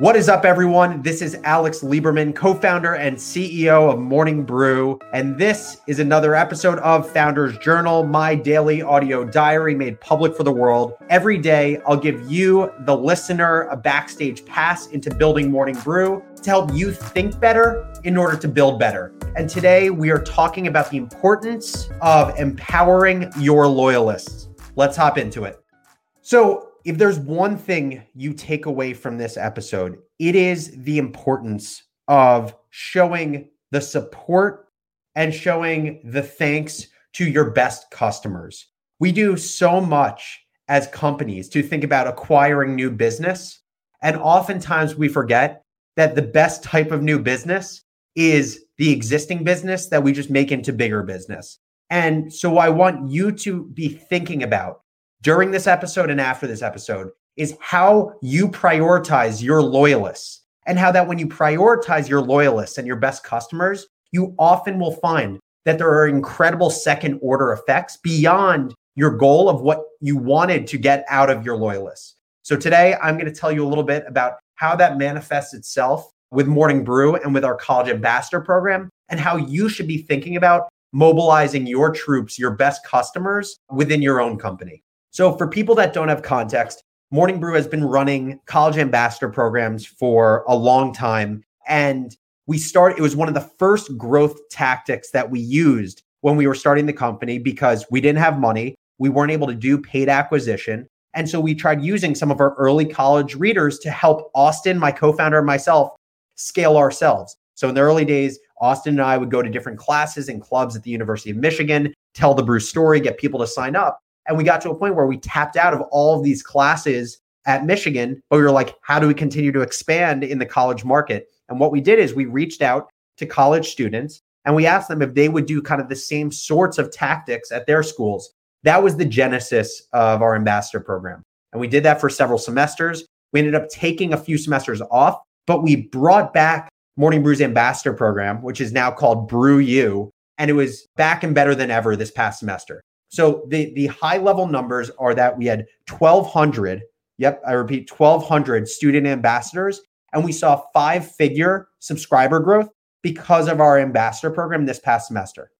What is up, everyone? This is Alex Lieberman, co founder and CEO of Morning Brew. And this is another episode of Founders Journal, my daily audio diary made public for the world. Every day, I'll give you, the listener, a backstage pass into building Morning Brew to help you think better in order to build better. And today, we are talking about the importance of empowering your loyalists. Let's hop into it. So, if there's one thing you take away from this episode, it is the importance of showing the support and showing the thanks to your best customers. We do so much as companies to think about acquiring new business. And oftentimes we forget that the best type of new business is the existing business that we just make into bigger business. And so I want you to be thinking about during this episode and after this episode is how you prioritize your loyalists and how that when you prioritize your loyalists and your best customers, you often will find that there are incredible second order effects beyond your goal of what you wanted to get out of your loyalists. So today I'm going to tell you a little bit about how that manifests itself with Morning Brew and with our college ambassador program and how you should be thinking about mobilizing your troops, your best customers within your own company. So, for people that don't have context, Morning Brew has been running college ambassador programs for a long time. And we started, it was one of the first growth tactics that we used when we were starting the company because we didn't have money. We weren't able to do paid acquisition. And so we tried using some of our early college readers to help Austin, my co founder, and myself scale ourselves. So in the early days, Austin and I would go to different classes and clubs at the University of Michigan, tell the Brew story, get people to sign up. And we got to a point where we tapped out of all of these classes at Michigan, but we were like, how do we continue to expand in the college market? And what we did is we reached out to college students and we asked them if they would do kind of the same sorts of tactics at their schools. That was the genesis of our ambassador program. And we did that for several semesters. We ended up taking a few semesters off, but we brought back Morning Brew's ambassador program, which is now called Brew U. And it was back and better than ever this past semester. So the the high level numbers are that we had 1200, yep, I repeat 1200 student ambassadors and we saw five figure subscriber growth because of our ambassador program this past semester.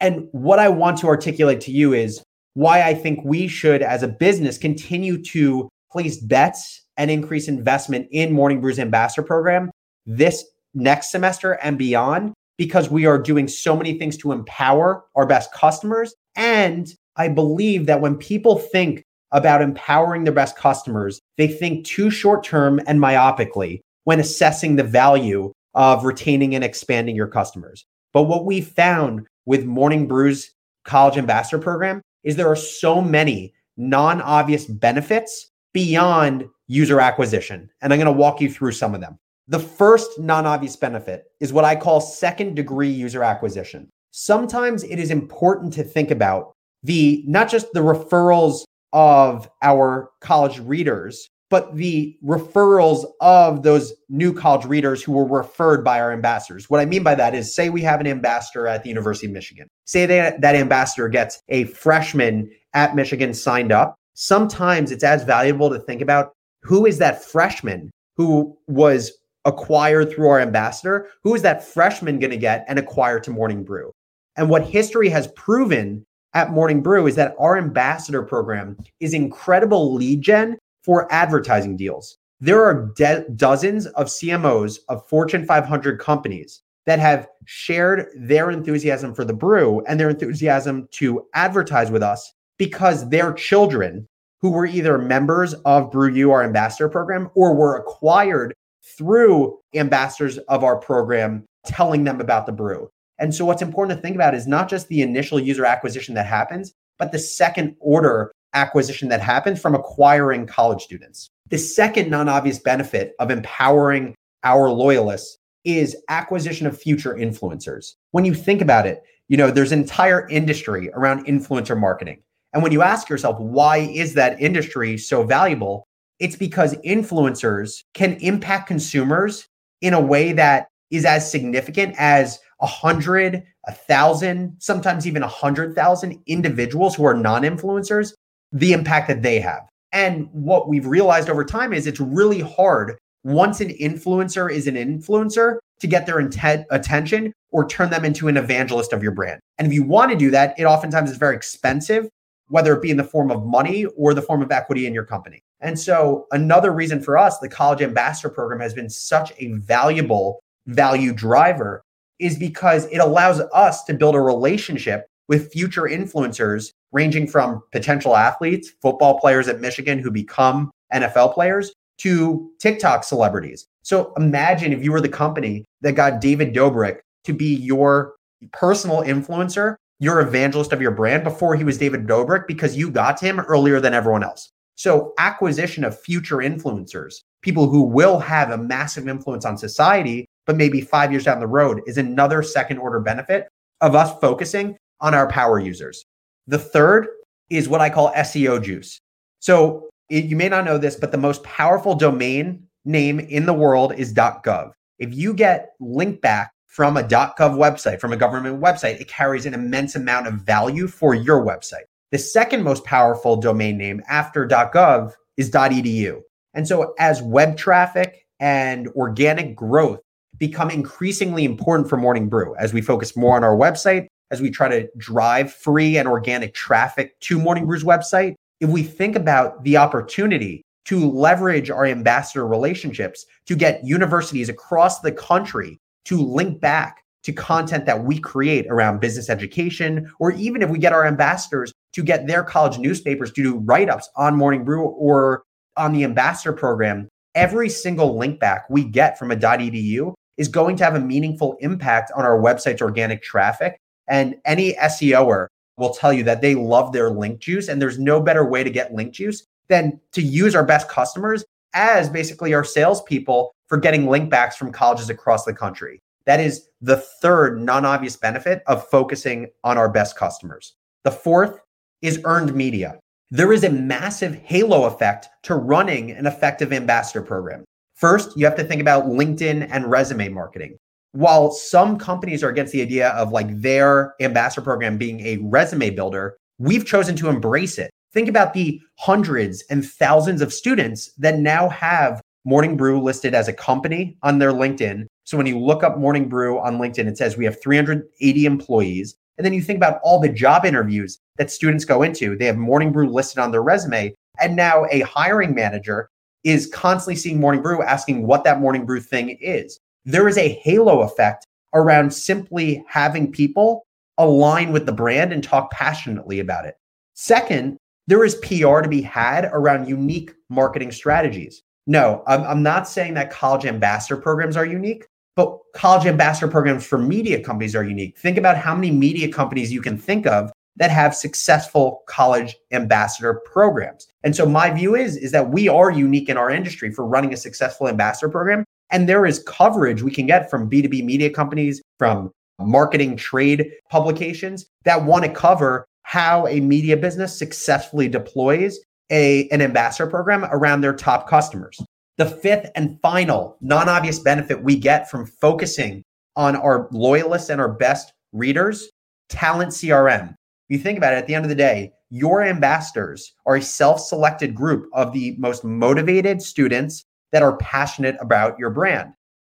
And what I want to articulate to you is why I think we should as a business continue to place bets and increase investment in Morning Brew's ambassador program this next semester and beyond because we are doing so many things to empower our best customers and I believe that when people think about empowering their best customers, they think too short term and myopically when assessing the value of retaining and expanding your customers. But what we found with Morning Brew's College Ambassador Program is there are so many non obvious benefits beyond user acquisition. And I'm going to walk you through some of them. The first non obvious benefit is what I call second degree user acquisition sometimes it is important to think about the not just the referrals of our college readers, but the referrals of those new college readers who were referred by our ambassadors. What I mean by that is say we have an ambassador at the University of Michigan. Say that that ambassador gets a freshman at Michigan signed up. Sometimes it's as valuable to think about who is that freshman who was acquired through our ambassador? Who is that freshman going to get and acquire to Morning Brew? And what history has proven at Morning Brew is that our ambassador program is incredible lead gen for advertising deals. There are de- dozens of CMOs of Fortune 500 companies that have shared their enthusiasm for the brew and their enthusiasm to advertise with us because their children who were either members of Brew U, our ambassador program, or were acquired through ambassadors of our program telling them about the brew. And so what's important to think about is not just the initial user acquisition that happens, but the second order acquisition that happens from acquiring college students. The second non obvious benefit of empowering our loyalists is acquisition of future influencers. When you think about it, you know, there's an entire industry around influencer marketing. And when you ask yourself, why is that industry so valuable? It's because influencers can impact consumers in a way that is as significant as a hundred, a thousand, sometimes even a hundred thousand individuals who are non-influencers, the impact that they have. And what we've realized over time is it's really hard once an influencer is an influencer to get their intent attention or turn them into an evangelist of your brand. And if you want to do that, it oftentimes is very expensive, whether it be in the form of money or the form of equity in your company. And so another reason for us, the college ambassador program has been such a valuable value driver is because it allows us to build a relationship with future influencers ranging from potential athletes, football players at Michigan who become NFL players to TikTok celebrities. So imagine if you were the company that got David Dobrik to be your personal influencer, your evangelist of your brand before he was David Dobrik because you got him earlier than everyone else. So acquisition of future influencers, people who will have a massive influence on society, but maybe five years down the road is another second order benefit of us focusing on our power users. The third is what I call SEO juice. So it, you may not know this, but the most powerful domain name in the world is .gov. If you get link back from a .gov website, from a government website, it carries an immense amount of value for your website. The second most powerful domain name after .gov is .edu. And so as web traffic and organic growth become increasingly important for Morning Brew as we focus more on our website, as we try to drive free and organic traffic to Morning Brew's website, if we think about the opportunity to leverage our ambassador relationships to get universities across the country to link back to content that we create around business education, or even if we get our ambassadors to get their college newspapers to do write ups on Morning Brew or on the ambassador program, every single link back we get from a .edu is going to have a meaningful impact on our website's organic traffic. And any SEOer will tell you that they love their link juice. And there's no better way to get link juice than to use our best customers as basically our salespeople for getting link backs from colleges across the country. That is the third non obvious benefit of focusing on our best customers. The fourth is earned media. There is a massive halo effect to running an effective ambassador program. First, you have to think about LinkedIn and resume marketing while some companies are against the idea of like their ambassador program being a resume builder, we've chosen to embrace it. Think about the hundreds and thousands of students that now have Morning Brew listed as a company on their LinkedIn. So when you look up Morning Brew on LinkedIn, it says we have 380 employees. And then you think about all the job interviews that students go into. They have Morning Brew listed on their resume. And now a hiring manager is constantly seeing Morning Brew asking what that Morning Brew thing is there is a halo effect around simply having people align with the brand and talk passionately about it. Second, there is PR to be had around unique marketing strategies. No, I'm, I'm not saying that college ambassador programs are unique, but college ambassador programs for media companies are unique. Think about how many media companies you can think of that have successful college ambassador programs. And so my view is is that we are unique in our industry for running a successful ambassador program and there is coverage we can get from B2B media companies, from marketing trade publications that want to cover how a media business successfully deploys a, an ambassador program around their top customers. The fifth and final non obvious benefit we get from focusing on our loyalists and our best readers talent CRM. You think about it at the end of the day, your ambassadors are a self selected group of the most motivated students that are passionate about your brand.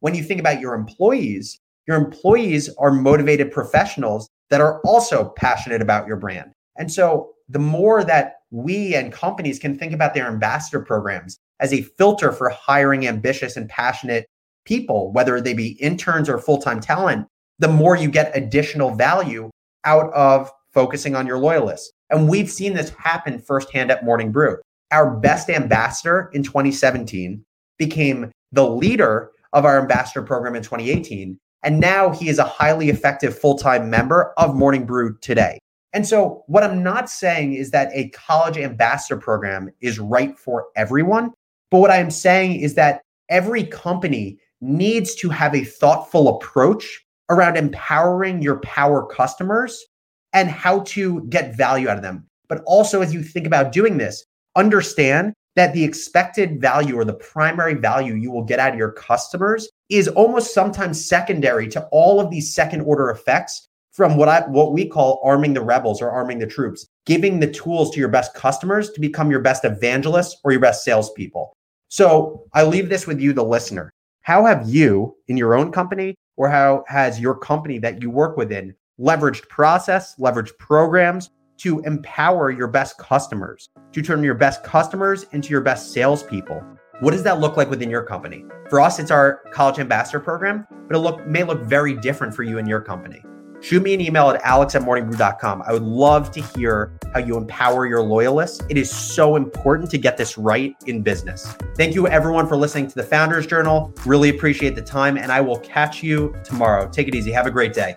When you think about your employees, your employees are motivated professionals that are also passionate about your brand. And so the more that we and companies can think about their ambassador programs as a filter for hiring ambitious and passionate people, whether they be interns or full time talent, the more you get additional value out of focusing on your loyalists. And we've seen this happen firsthand at Morning Brew. Our best ambassador in 2017 became the leader of our ambassador program in 2018. And now he is a highly effective full time member of Morning Brew today. And so, what I'm not saying is that a college ambassador program is right for everyone. But what I'm saying is that every company needs to have a thoughtful approach around empowering your power customers and how to get value out of them. But also, as you think about doing this, understand that the expected value or the primary value you will get out of your customers is almost sometimes secondary to all of these second order effects from what I what we call arming the rebels or arming the troops, giving the tools to your best customers to become your best evangelists or your best salespeople. So I leave this with you, the listener. How have you in your own company or how has your company that you work within leveraged process, leveraged programs to empower your best customers, to turn your best customers into your best salespeople? What does that look like within your company? For us, it's our college ambassador program, but it look may look very different for you and your company. Shoot me an email at alex at morningbrew.com. I would love to hear how you empower your loyalists. It is so important to get this right in business. Thank you, everyone, for listening to the Founders Journal. Really appreciate the time, and I will catch you tomorrow. Take it easy. Have a great day.